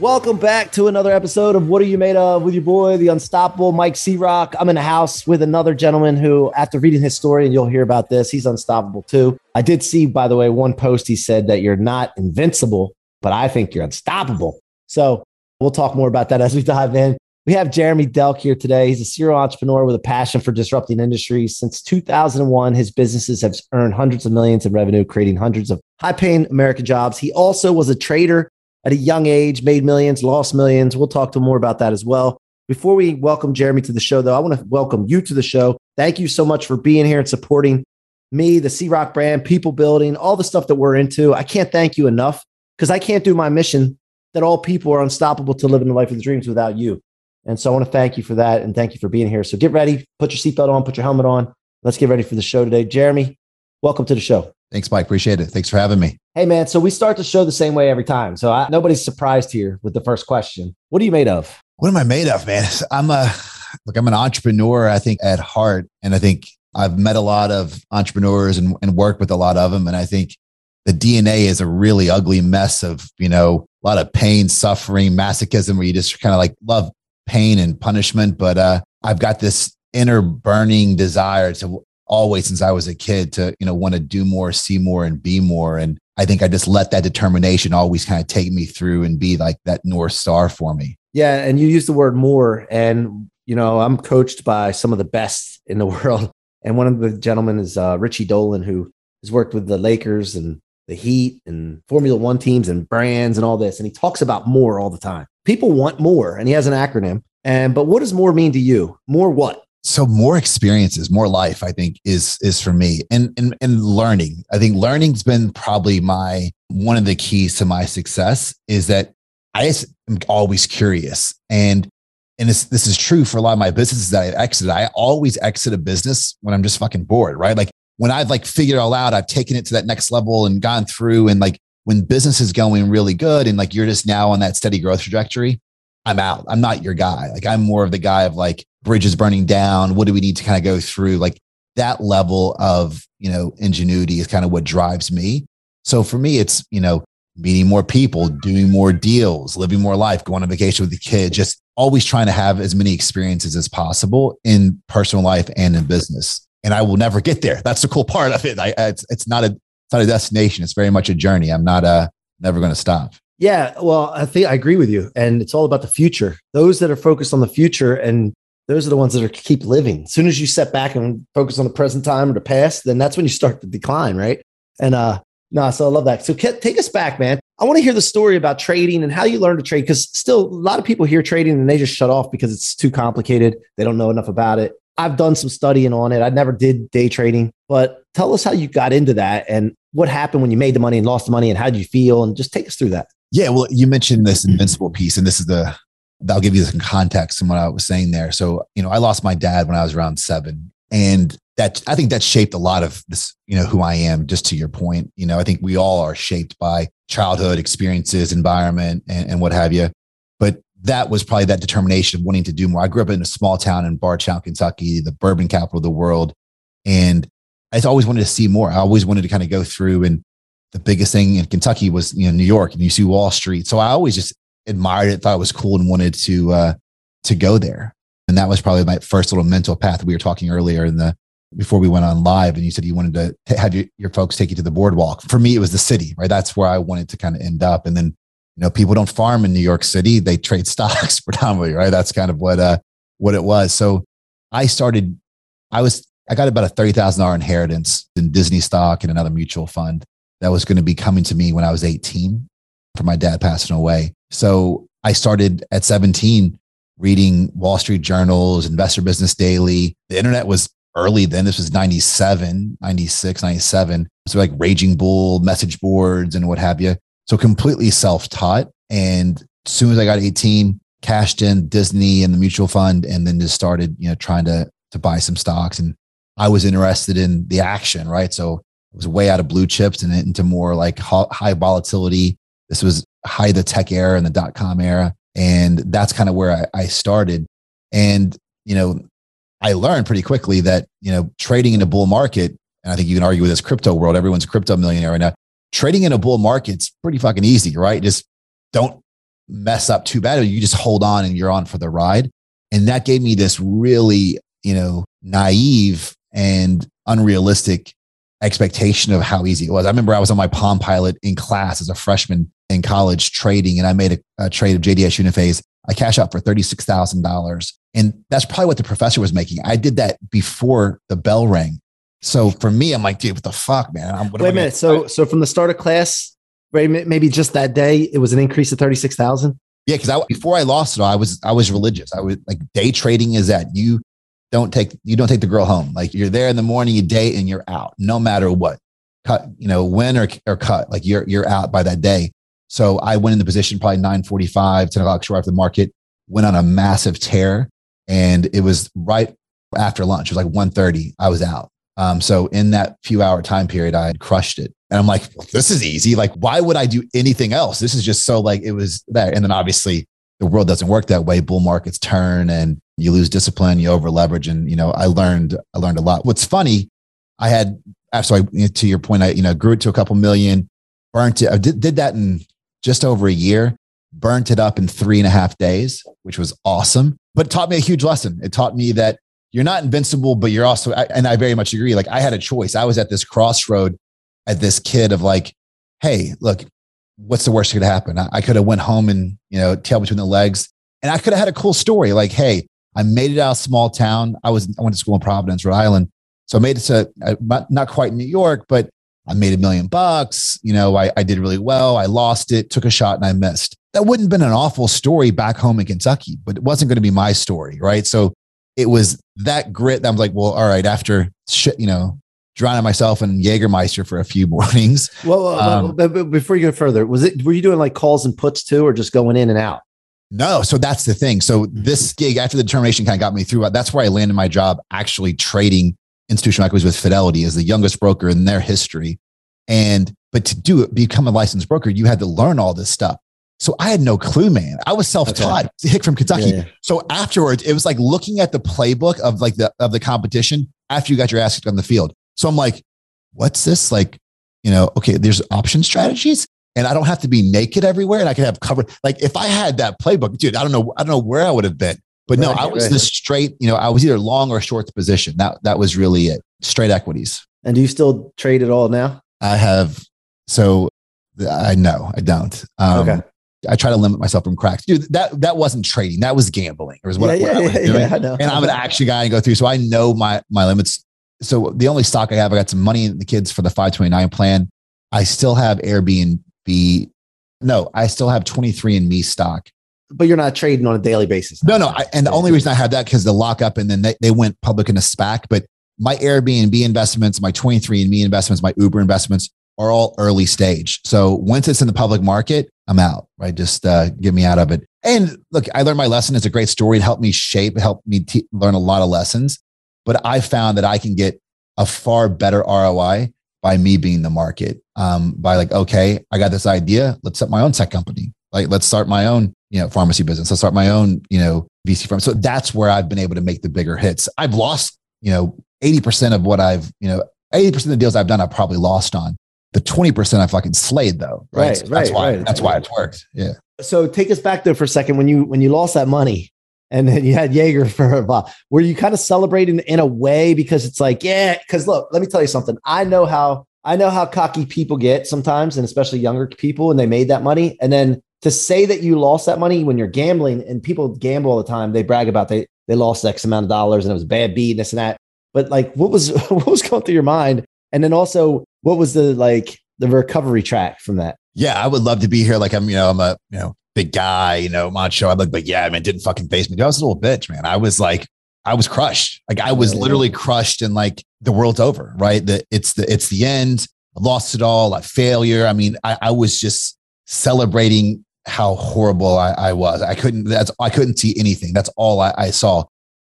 Welcome back to another episode of What Are You Made Of with your boy, the unstoppable Mike C Rock. I'm in the house with another gentleman who, after reading his story, and you'll hear about this, he's unstoppable too. I did see, by the way, one post he said that you're not invincible, but I think you're unstoppable. So we'll talk more about that as we dive in. We have Jeremy Delk here today. He's a serial entrepreneur with a passion for disrupting industries. Since 2001, his businesses have earned hundreds of millions in revenue, creating hundreds of high paying American jobs. He also was a trader at a young age, made millions, lost millions. We'll talk to more about that as well. Before we welcome Jeremy to the show, though, I want to welcome you to the show. Thank you so much for being here and supporting me, the C Rock brand, people building, all the stuff that we're into. I can't thank you enough because I can't do my mission that all people are unstoppable to live in the life of the dreams without you. And so I want to thank you for that and thank you for being here. So get ready, put your seatbelt on, put your helmet on. Let's get ready for the show today. Jeremy, welcome to the show. Thanks, Mike. Appreciate it. Thanks for having me. Hey, man. So we start the show the same way every time. So I, nobody's surprised here with the first question. What are you made of? What am I made of, man? I'm a look. I'm an entrepreneur. I think at heart, and I think I've met a lot of entrepreneurs and, and worked with a lot of them. And I think the DNA is a really ugly mess of you know a lot of pain, suffering, masochism, where you just kind of like love pain and punishment. But uh, I've got this inner burning desire to always since I was a kid to, you know, want to do more, see more, and be more. And I think I just let that determination always kind of take me through and be like that North Star for me. Yeah. And you use the word more. And, you know, I'm coached by some of the best in the world. And one of the gentlemen is uh, Richie Dolan, who has worked with the Lakers and the Heat and Formula One teams and brands and all this. And he talks about more all the time. People want more, and he has an acronym. And but what does more mean to you? More what? So more experiences more life i think is is for me. And and and learning. I think learning's been probably my one of the keys to my success is that i am always curious. And and this this is true for a lot of my businesses that i've exited. I always exit a business when i'm just fucking bored right? Like when i've like figured it all out i've taken it to that next level and gone through and like when business is going really good and like you're just now on that steady growth trajectory i'm out. I'm not your guy. Like i'm more of the guy of like bridges burning down what do we need to kind of go through? Like that level of you know ingenuity is kind of what drives me. So for me it's you know meeting more people doing more deals living more life going on vacation with the kid just always trying to have as many experiences as possible in personal life and in business. And i will never get there. That's the cool part of it. I, it's, it's not a it's not a destination. It's very much a journey. I'm not uh never going to stop. Yeah well i think i agree with you. And it's all about the future. Those that are focused on the future and those are the ones that are keep living. As soon as you step back and focus on the present time or the past, then that's when you start to decline, right? And uh no, so I love that. So take us back, man. I want to hear the story about trading and how you learned to trade because still a lot of people hear trading and they just shut off because it's too complicated. They don't know enough about it. I've done some studying on it. I never did day trading, but tell us how you got into that and what happened when you made the money and lost the money and how did you feel and just take us through that. Yeah, well, you mentioned this invincible piece, and this is the I'll give you some context from what I was saying there. So, you know, I lost my dad when I was around seven. And that I think that shaped a lot of this, you know, who I am, just to your point. You know, I think we all are shaped by childhood experiences, environment, and, and what have you. But that was probably that determination of wanting to do more. I grew up in a small town in Bardstown, Kentucky, the bourbon capital of the world. And I just always wanted to see more. I always wanted to kind of go through and the biggest thing in Kentucky was, you know, New York and you see Wall Street. So I always just admired it, thought it was cool, and wanted to uh, to go there. And that was probably my first little mental path. We were talking earlier in the before we went on live, and you said you wanted to have your, your folks take you to the boardwalk. For me, it was the city, right? That's where I wanted to kind of end up. And then, you know, people don't farm in New York City; they trade stocks predominantly, right? That's kind of what uh what it was. So I started. I was I got about a thirty thousand dollar inheritance in Disney stock and another mutual fund. that was going to be coming to me when I was 18 from my dad passing away. So I started at 17 reading Wall Street journals, Investor Business Daily. The internet was early then. This was 97, 96, 97. So like Raging Bull, message boards, and what have you. So completely self taught. And as soon as I got 18, cashed in Disney and the mutual fund, and then just started, you know, trying to to buy some stocks. And I was interested in the action, right? So it was way out of blue chips and into more like high volatility. This was high the tech era and the dot com era. And that's kind of where I, I started. And, you know, I learned pretty quickly that, you know, trading in a bull market, and I think you can argue with this crypto world, everyone's crypto millionaire right now. Trading in a bull market's pretty fucking easy, right? Just don't mess up too bad. You just hold on and you're on for the ride. And that gave me this really, you know, naive and unrealistic expectation of how easy it was. I remember I was on my Palm Pilot in class as a freshman in college trading, and I made a, a trade of JDS Uniphase. I cashed out for $36,000. And that's probably what the professor was making. I did that before the bell rang. So for me, I'm like, dude, what the fuck, man? I'm, Wait a minute. So, so from the start of class, right, maybe just that day, it was an increase of 36,000? Yeah, because I before I lost it all, I was I was religious. I was like day trading is that you don't take you don't take the girl home. Like you're there in the morning, you date and you're out, no matter what. Cut, you know, win or, or cut. Like you're you're out by that day. So I went in the position probably 945, 10 o'clock short after the market, went on a massive tear. And it was right after lunch. It was like 1.30. I was out. Um, so in that few hour time period, I had crushed it. And I'm like, this is easy. Like, why would I do anything else? This is just so like it was there. And then obviously the world doesn't work that way. Bull markets turn and you lose discipline, you over leverage. And, you know, I learned, I learned a lot. What's funny, I had, after I, to your point, I, you know, grew it to a couple million, burnt it. I did, did that in just over a year, burnt it up in three and a half days, which was awesome, but it taught me a huge lesson. It taught me that you're not invincible, but you're also, and I very much agree. Like I had a choice. I was at this crossroad at this kid of like, Hey, look, what's the worst that could happen? I, I could have went home and, you know, tail between the legs and I could have had a cool story. Like, Hey, I made it out of small town. I was, I went to school in Providence, Rhode Island. So I made it to uh, not quite New York, but I made a million bucks. You know, I, I did really well. I lost it, took a shot and I missed. That wouldn't have been an awful story back home in Kentucky, but it wasn't going to be my story. Right. So it was that grit that I was like, well, all right, after shit, you know, drowning myself in Jägermeister for a few mornings. Well, um, but before you go further, was it, were you doing like calls and puts too, or just going in and out? No. So that's the thing. So this gig after the determination kind of got me through. That's where I landed my job actually trading institutional equities with Fidelity as the youngest broker in their history. And but to do it, become a licensed broker, you had to learn all this stuff. So I had no clue, man. I was self-taught, okay. hick from Kentucky. Yeah, yeah. So afterwards, it was like looking at the playbook of like the of the competition after you got your ass kicked on the field. So I'm like, what's this? Like, you know, okay, there's option strategies, and I don't have to be naked everywhere, and I can have cover. Like, if I had that playbook, dude, I don't know, I don't know where I would have been. But no, I was the straight, you know, I was either long or short the position. That that was really it. Straight equities. And do you still trade at all now? I have so I know I don't. Um, okay. I try to limit myself from cracks. Dude, that that wasn't trading. That was gambling. It was what, yeah, what yeah, I was yeah, doing. I know. And I'm an action guy and go through. So I know my my limits. So the only stock I have, I got some money in the kids for the 529 plan. I still have Airbnb. No, I still have 23andMe stock but you're not trading on a daily basis. No, no. I, and the only reason I have that because the lockup and then they, they went public in a SPAC. But my Airbnb investments, my 23andMe investments, my Uber investments are all early stage. So once it's in the public market, I'm out, right? Just uh, get me out of it. And look, I learned my lesson. It's a great story. It helped me shape, it helped me te- learn a lot of lessons. But I found that I can get a far better ROI by me being the market. Um, by like, okay, I got this idea. Let's set my own tech company. Like, let's start my own, you know, pharmacy business. Let's start my own, you know, VC firm. So that's where I've been able to make the bigger hits. I've lost, you know, 80% of what I've, you know, 80% of the deals I've done, I've probably lost on. The 20% I fucking slayed though. Right. right so that's right, why, right. that's why it's worked. Yeah. So take us back there for a second. When you, when you lost that money and then you had Jaeger for a while, were you kind of celebrating in a way because it's like, yeah, because look, let me tell you something. I know how, I know how cocky people get sometimes, and especially younger people, and they made that money. And then to say that you lost that money when you're gambling and people gamble all the time, they brag about they they lost X amount of dollars and it was a bad beat and this and that. But like what was what was going through your mind? And then also what was the like the recovery track from that. Yeah, I would love to be here. Like I'm, you know, I'm a you know big guy, you know, macho. I'm like, but yeah, man, didn't fucking face me. I was a little bitch, man. I was like, I was crushed. Like I was literally crushed, and like the world's over. Right? That it's the it's the end. I lost it all. Like failure. I mean, I, I was just celebrating how horrible I, I, was. I couldn't. That's I couldn't see anything. That's all I, I saw.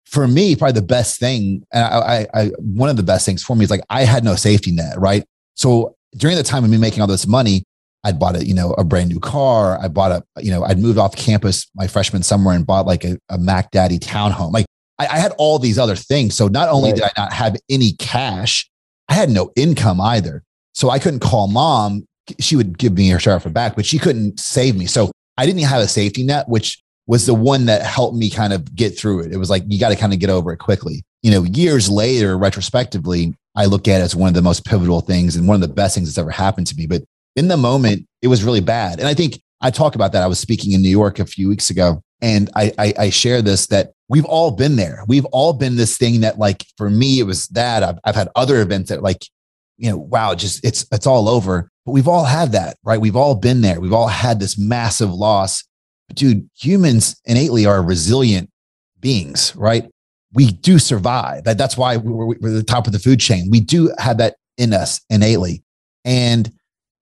For me, probably the best thing, and I, I, one of the best things for me is like I had no safety net. Right. So during the time of me making all this money, I'd bought a, you know, a brand new car. I bought a, you know, I'd moved off campus my freshman summer and bought like a, a Mac Daddy townhome. Like I, I, had all these other things. So not only right. did I not have any cash, I had no income either. So I couldn't call mom. She would give me her share of her back, but she couldn't save me. So I didn't have a safety net, which was the one that helped me kind of get through it. It was like, you got to kind of get over it quickly. You know, years later, retrospectively, I look at it as one of the most pivotal things and one of the best things that's ever happened to me. But in the moment, it was really bad. And I think I talk about that. I was speaking in New York a few weeks ago, and I, I, I share this that we've all been there. We've all been this thing that, like, for me, it was that. I've, I've had other events that, like, you know, wow, just it's it's all over. But we've all had that, right? We've all been there. We've all had this massive loss. But dude, humans innately are resilient beings, right? We do survive. That, that's why we're, we're the top of the food chain. We do have that in us innately. And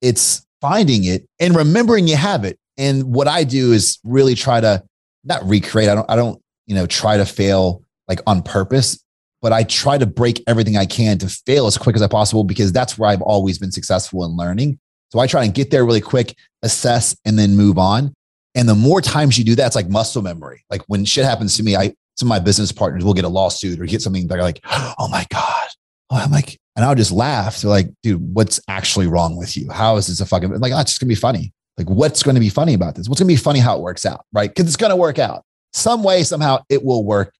it's finding it and remembering you have it. And what I do is really try to not recreate. I don't, I don't, you know, try to fail like on purpose, but I try to break everything I can to fail as quick as I possible because that's where I've always been successful in learning. So I try and get there really quick, assess, and then move on. And the more times you do that, it's like muscle memory. Like when shit happens to me, I some of my business partners will get a lawsuit or get something. They're like, "Oh my god!" Oh, I'm like, and I'll just laugh. They're like, dude, what's actually wrong with you? How is this a fucking, I'm like, oh, it's just gonna be funny. Like, what's going to be funny about this? What's going to be funny how it works out, right? Because it's going to work out some way, somehow it will work.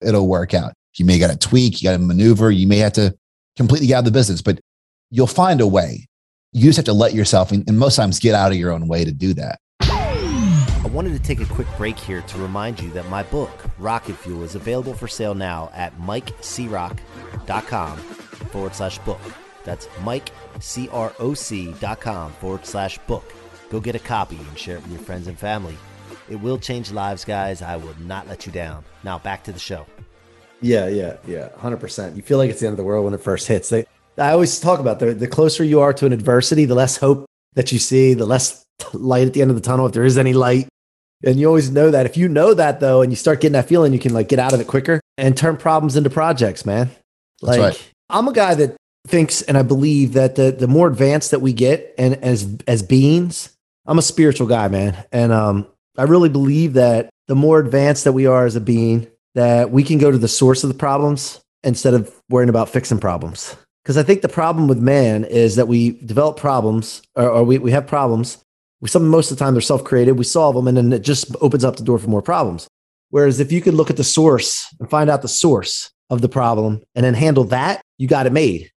It'll work out. You may got to tweak, you got to maneuver, you may have to completely get out of the business, but you'll find a way. You just have to let yourself, and most times, get out of your own way to do that. I wanted to take a quick break here to remind you that my book, Rocket Fuel, is available for sale now at mikecroc.com forward slash book. That's mikecroc.com forward slash book. Go get a copy and share it with your friends and family. It will change lives, guys. I will not let you down. Now back to the show. Yeah, yeah, yeah. 100%. You feel like it's the end of the world when it first hits. They, I always talk about the, the closer you are to an adversity, the less hope that you see, the less light at the end of the tunnel, if there is any light. And you always know that. If you know that though, and you start getting that feeling, you can like get out of it quicker and turn problems into projects, man. Like right. I'm a guy that thinks and I believe that the the more advanced that we get and as as beings, I'm a spiritual guy, man. And um I really believe that the more advanced that we are as a being, that we can go to the source of the problems instead of worrying about fixing problems. Because I think the problem with man is that we develop problems or, or we, we have problems. We some most of the time they're self-created. We solve them and then it just opens up the door for more problems. Whereas if you could look at the source and find out the source of the problem and then handle that, you got it made.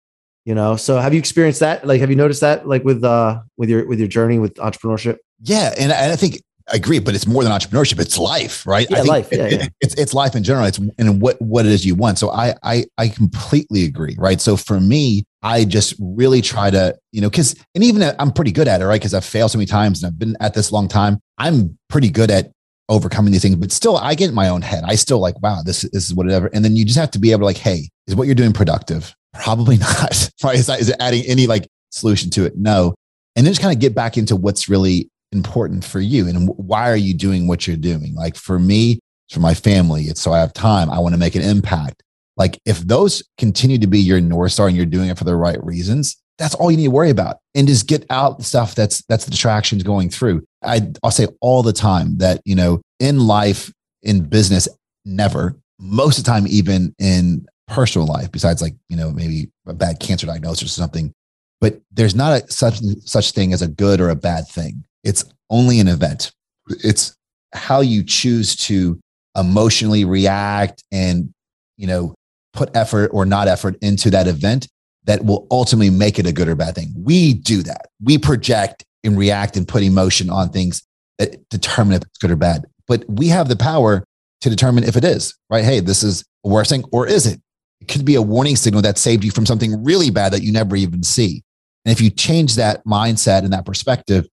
You know, so have you experienced that? Like, have you noticed that, like with uh with your with your journey with entrepreneurship? Yeah, and I think I agree, but it's more than entrepreneurship. It's life, right? Yeah, life. Yeah, it, yeah. It's it's life in general. It's and what what it is you want. So I I I completely agree, right? So for me, I just really try to you know because and even I'm pretty good at it, right? Because I've failed so many times and I've been at this long time. I'm pretty good at overcoming these things, but still I get in my own head. I still like, wow, this, this is whatever. And then you just have to be able to like, hey, is what you're doing productive? Probably not. Right? Is, that, is it adding any like solution to it? No. And then just kind of get back into what's really important for you and why are you doing what you're doing? Like for me, for my family, it's so I have time. I want to make an impact. Like if those continue to be your North Star and you're doing it for the right reasons, that's all you need to worry about. And just get out the stuff that's that's the distractions going through. I, I'll say all the time that, you know, in life, in business, never, most of the time, even in personal life, besides like, you know, maybe a bad cancer diagnosis or something, but there's not a such such thing as a good or a bad thing. It's only an event. It's how you choose to emotionally react and, you know, put effort or not effort into that event that will ultimately make it a good or bad thing. We do that. We project and react and put emotion on things that determine if it's good or bad. But we have the power to determine if it is, right? Hey, this is a worse thing or is it? It could be a warning signal that saved you from something really bad that you never even see. And if you change that mindset and that perspective,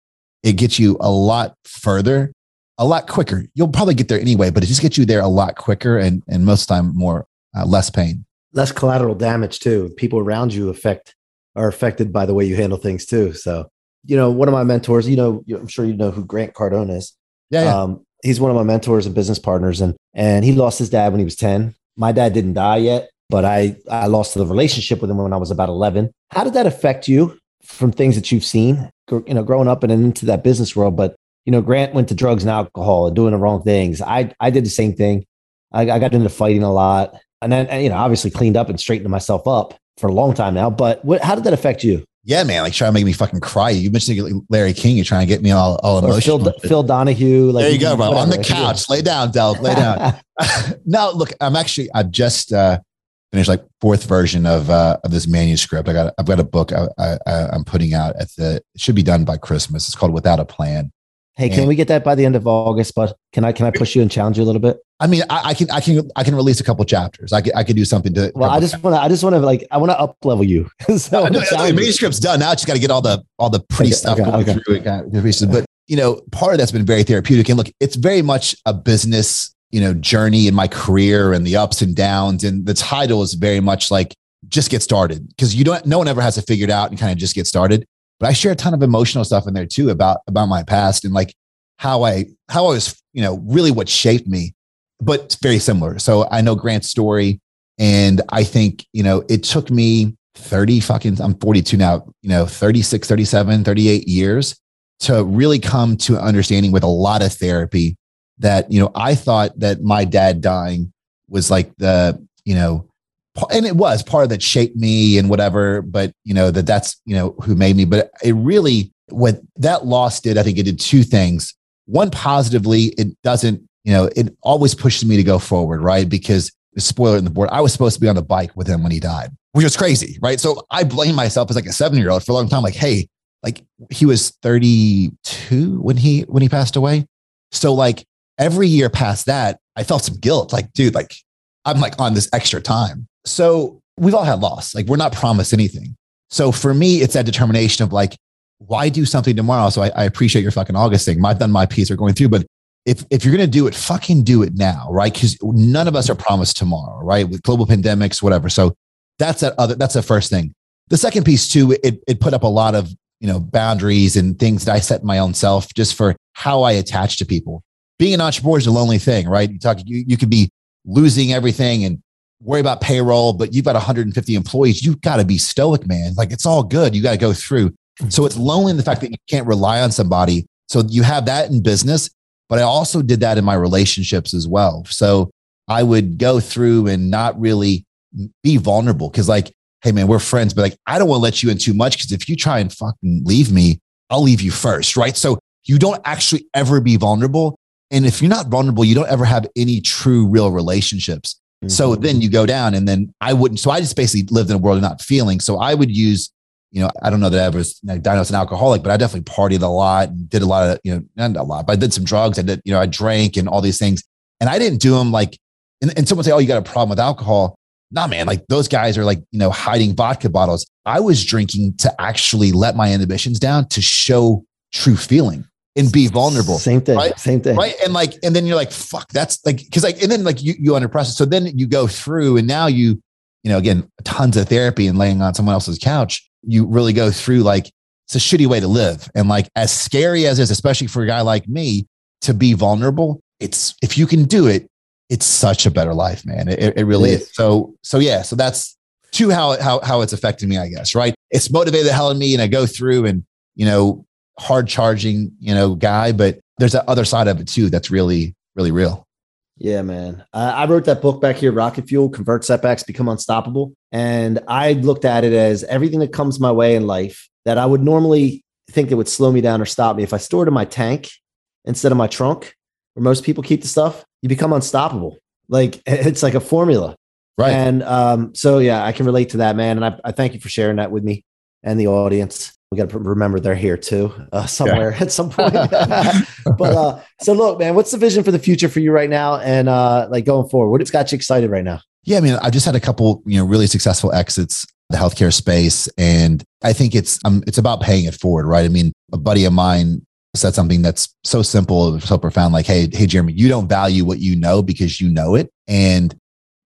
it gets you a lot further, a lot quicker. You'll probably get there anyway, but it just gets you there a lot quicker and, and most of the time more, uh, less pain. Less collateral damage too. People around you affect are affected by the way you handle things too. So, you know, one of my mentors, you know, I'm sure you know who Grant Cardone is. Yeah. yeah. Um, he's one of my mentors and business partners and and he lost his dad when he was 10 my dad didn't die yet but i i lost the relationship with him when i was about 11 how did that affect you from things that you've seen you know growing up and into that business world but you know grant went to drugs and alcohol and doing the wrong things i i did the same thing i, I got into fighting a lot and then and, you know obviously cleaned up and straightened myself up for a long time now but what, how did that affect you yeah, man, like trying to make me fucking cry. You mentioned Larry King. You're trying to get me all, all emotional. Phil, Phil Donahue. Like, there you go, bro. Whatever. On the couch. Lay down, Del. Lay down. no, look, I'm actually, I've just uh, finished like fourth version of uh, of this manuscript. I got, I've got a book I, I, I'm putting out at the, it should be done by Christmas. It's called Without a Plan. Hey, can and, we get that by the end of August? But can I can I push you and challenge you a little bit? I mean, I, I can I can I can release a couple chapters. I can I can do something to. Well, I just want to I just want to like I want to up level you. so no, no, the manuscript's done now. I just got to get all the all the pretty okay, stuff okay, okay. through it. But you know, part of that's been very therapeutic. And look, it's very much a business you know journey in my career and the ups and downs. And the title is very much like just get started because you don't no one ever has to figure it out and kind of just get started. But I share a ton of emotional stuff in there too about about my past and like how I how I was, you know, really what shaped me, but very similar. So I know Grant's story, and I think, you know, it took me 30 fucking I'm 42 now, you know, 36, 37, 38 years to really come to an understanding with a lot of therapy that, you know, I thought that my dad dying was like the, you know, and it was part of that shaped me and whatever, but you know, that that's, you know, who made me. But it really, what that loss did, I think it did two things one positively, it doesn't, you know, it always pushes me to go forward, right? Because spoiler in the board, I was supposed to be on the bike with him when he died, which was crazy, right? So I blame myself as like a seven year old for a long time. Like, hey, like he was 32 when he when he passed away. So like every year past that, I felt some guilt. Like, dude, like I'm like on this extra time. So we've all had loss. Like we're not promised anything. So for me, it's that determination of like, why do something tomorrow? So I, I appreciate your fucking August thing. I've done my piece or going through, but if if you're going to do it, fucking do it now, right? Because none of us are promised tomorrow, right? With global pandemics, whatever. So that's that other. That's the first thing. The second piece too, it it put up a lot of you know boundaries and things that I set my own self just for how I attach to people. Being an entrepreneur is a lonely thing, right? You talk, you you could be losing everything and worry about payroll, but you've got 150 employees. You've got to be stoic, man. Like it's all good. You got to go through. So it's lonely in the fact that you can't rely on somebody. So you have that in business, but I also did that in my relationships as well. So I would go through and not really be vulnerable because, like, hey, man, we're friends, but like, I don't want to let you in too much because if you try and fucking leave me, I'll leave you first. Right. So you don't actually ever be vulnerable. And if you're not vulnerable, you don't ever have any true, real relationships. Mm-hmm. So then you go down and then I wouldn't. So I just basically lived in a world of not feeling. So I would use you know, I don't know that I was diagnosed an alcoholic, but I definitely partied a lot and did a lot of, you know, not a lot, but I did some drugs. I did, you know, I drank and all these things. And I didn't do them like, and, and someone say, oh, you got a problem with alcohol. Nah, man, like those guys are like, you know, hiding vodka bottles. I was drinking to actually let my inhibitions down to show true feeling and be vulnerable. Same thing. Right? Same thing. Right. And like, and then you're like, fuck, that's like, cause like, and then like you, you under process. So then you go through and now you, you know, again, tons of therapy and laying on someone else's couch you really go through like it's a shitty way to live. And like as scary as it is, especially for a guy like me, to be vulnerable, it's if you can do it, it's such a better life, man. It, it really is. So so yeah, so that's to how how how it's affecting me, I guess. Right? It's motivated the hell in me, and I go through and you know hard charging, you know, guy, but there's that other side of it too that's really really real. Yeah, man. Uh, I wrote that book back here, Rocket Fuel, Convert Setbacks, Become Unstoppable. And I looked at it as everything that comes my way in life that I would normally think that would slow me down or stop me. If I stored in my tank instead of my trunk, where most people keep the stuff, you become unstoppable. Like it's like a formula. Right. And um, so, yeah, I can relate to that, man. And I, I thank you for sharing that with me and the audience we got to remember they're here too uh, somewhere yeah. at some point. but uh, so look, man, what's the vision for the future for you right now, and uh, like going forward? What's got you excited right now? Yeah, I mean, I just had a couple, you know, really successful exits the healthcare space. And I think it's um, it's about paying it forward, right? I mean, a buddy of mine said something that's so simple, so profound, like, hey, hey, Jeremy, you don't value what you know because you know it. And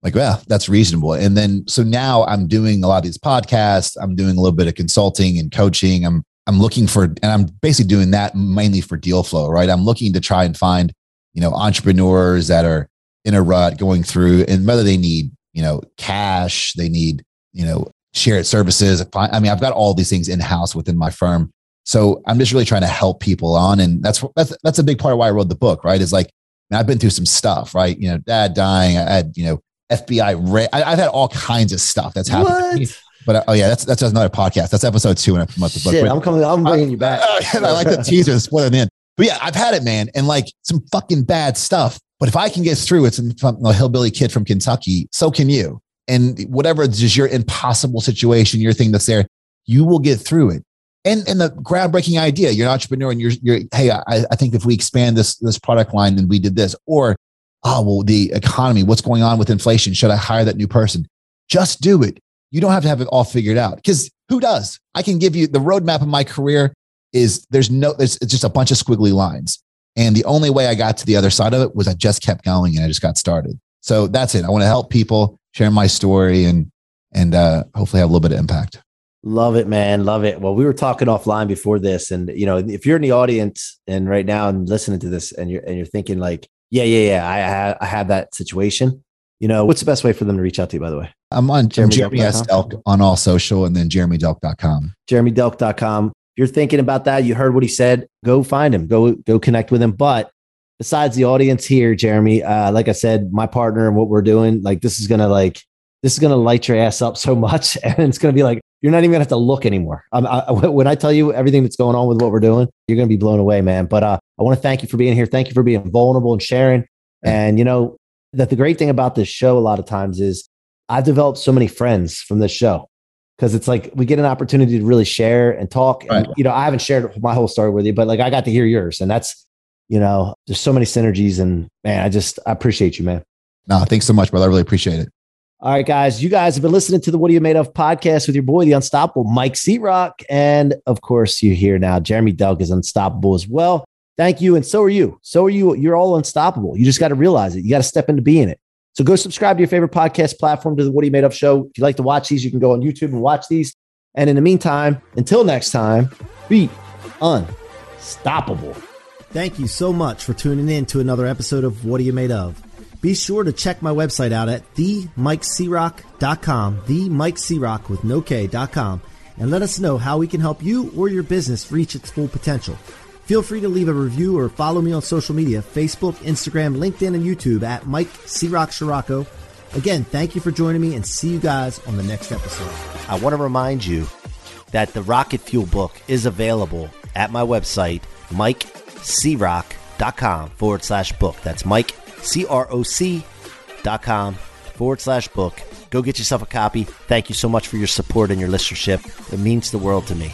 like, well, that's reasonable. And then so now I'm doing a lot of these podcasts. I'm doing a little bit of consulting and coaching. I'm I'm looking for, and I'm basically doing that mainly for deal flow, right? I'm looking to try and find, you know, entrepreneurs that are in a rut going through and whether they need, you know, cash, they need, you know, shared services. I mean, I've got all these things in house within my firm. So I'm just really trying to help people on. And that's, that's, that's a big part of why I wrote the book, right? Is like, I've been through some stuff, right? You know, dad dying. I had, you know, FBI. Ra- I, have had all kinds of stuff that's happened. What? But uh, oh yeah, that's that's another podcast. That's episode two when I promote the book. Shit, I'm coming. I'm bringing you back. I, I like the teaser, and split it in. But yeah, I've had it, man, and like some fucking bad stuff. But if I can get through it, from a hillbilly kid from Kentucky, so can you. And whatever is just your impossible situation, your thing that's there, you will get through it. And and the groundbreaking idea, you're an entrepreneur, and you're you're hey, I, I think if we expand this this product line and we did this, or oh well, the economy, what's going on with inflation? Should I hire that new person? Just do it you don't have to have it all figured out because who does? I can give you the roadmap of my career is there's no, it's just a bunch of squiggly lines. And the only way I got to the other side of it was I just kept going and I just got started. So that's it. I want to help people share my story and, and uh, hopefully have a little bit of impact. Love it, man. Love it. Well, we were talking offline before this, and you know, if you're in the audience and right now and listening to this, and you're and you're thinking like, yeah, yeah, yeah, I have I have that situation. You know, what's the best way for them to reach out to you? By the way, I'm on Jeremy, Jeremy S. Delk on all social and then jeremydelk.com. Jeremydelk.com. If you're thinking about that, you heard what he said, go find him, go, go connect with him. But besides the audience here, Jeremy, uh, like I said, my partner and what we're doing, like this is going to like, this is going to light your ass up so much. And it's going to be like, you're not even going to have to look anymore. Um, I, when I tell you everything that's going on with what we're doing, you're going to be blown away, man. But uh, I want to thank you for being here. Thank you for being vulnerable and sharing. And, you know, that the great thing about this show a lot of times is I've developed so many friends from this show because it's like we get an opportunity to really share and talk. Right. And, you know, I haven't shared my whole story with you, but like I got to hear yours. And that's, you know, there's so many synergies. And man, I just, I appreciate you, man. No, thanks so much, brother. I really appreciate it. All right, guys, you guys have been listening to the What Are You Made Of podcast with your boy, the unstoppable Mike C. Rock. And of course, you're here now Jeremy Delk is unstoppable as well. Thank you. And so are you. So are you. You're all unstoppable. You just got to realize it. You got to step into being it. So go subscribe to your favorite podcast platform to the What Are You Made Of show. If you like to watch these, you can go on YouTube and watch these. And in the meantime, until next time, be unstoppable. Thank you so much for tuning in to another episode of What Are You Made Of? Be sure to check my website out at themikecroc.com, themikecroc with no K.com, and let us know how we can help you or your business reach its full potential. Feel free to leave a review or follow me on social media Facebook, Instagram, LinkedIn, and YouTube at Mike C. Rock Ciorrocco. Again, thank you for joining me and see you guys on the next episode. I want to remind you that the Rocket Fuel book is available at my website, mikecroc.com forward slash book. That's Mike, C R O C dot com forward slash book. Go get yourself a copy. Thank you so much for your support and your listenership. It means the world to me.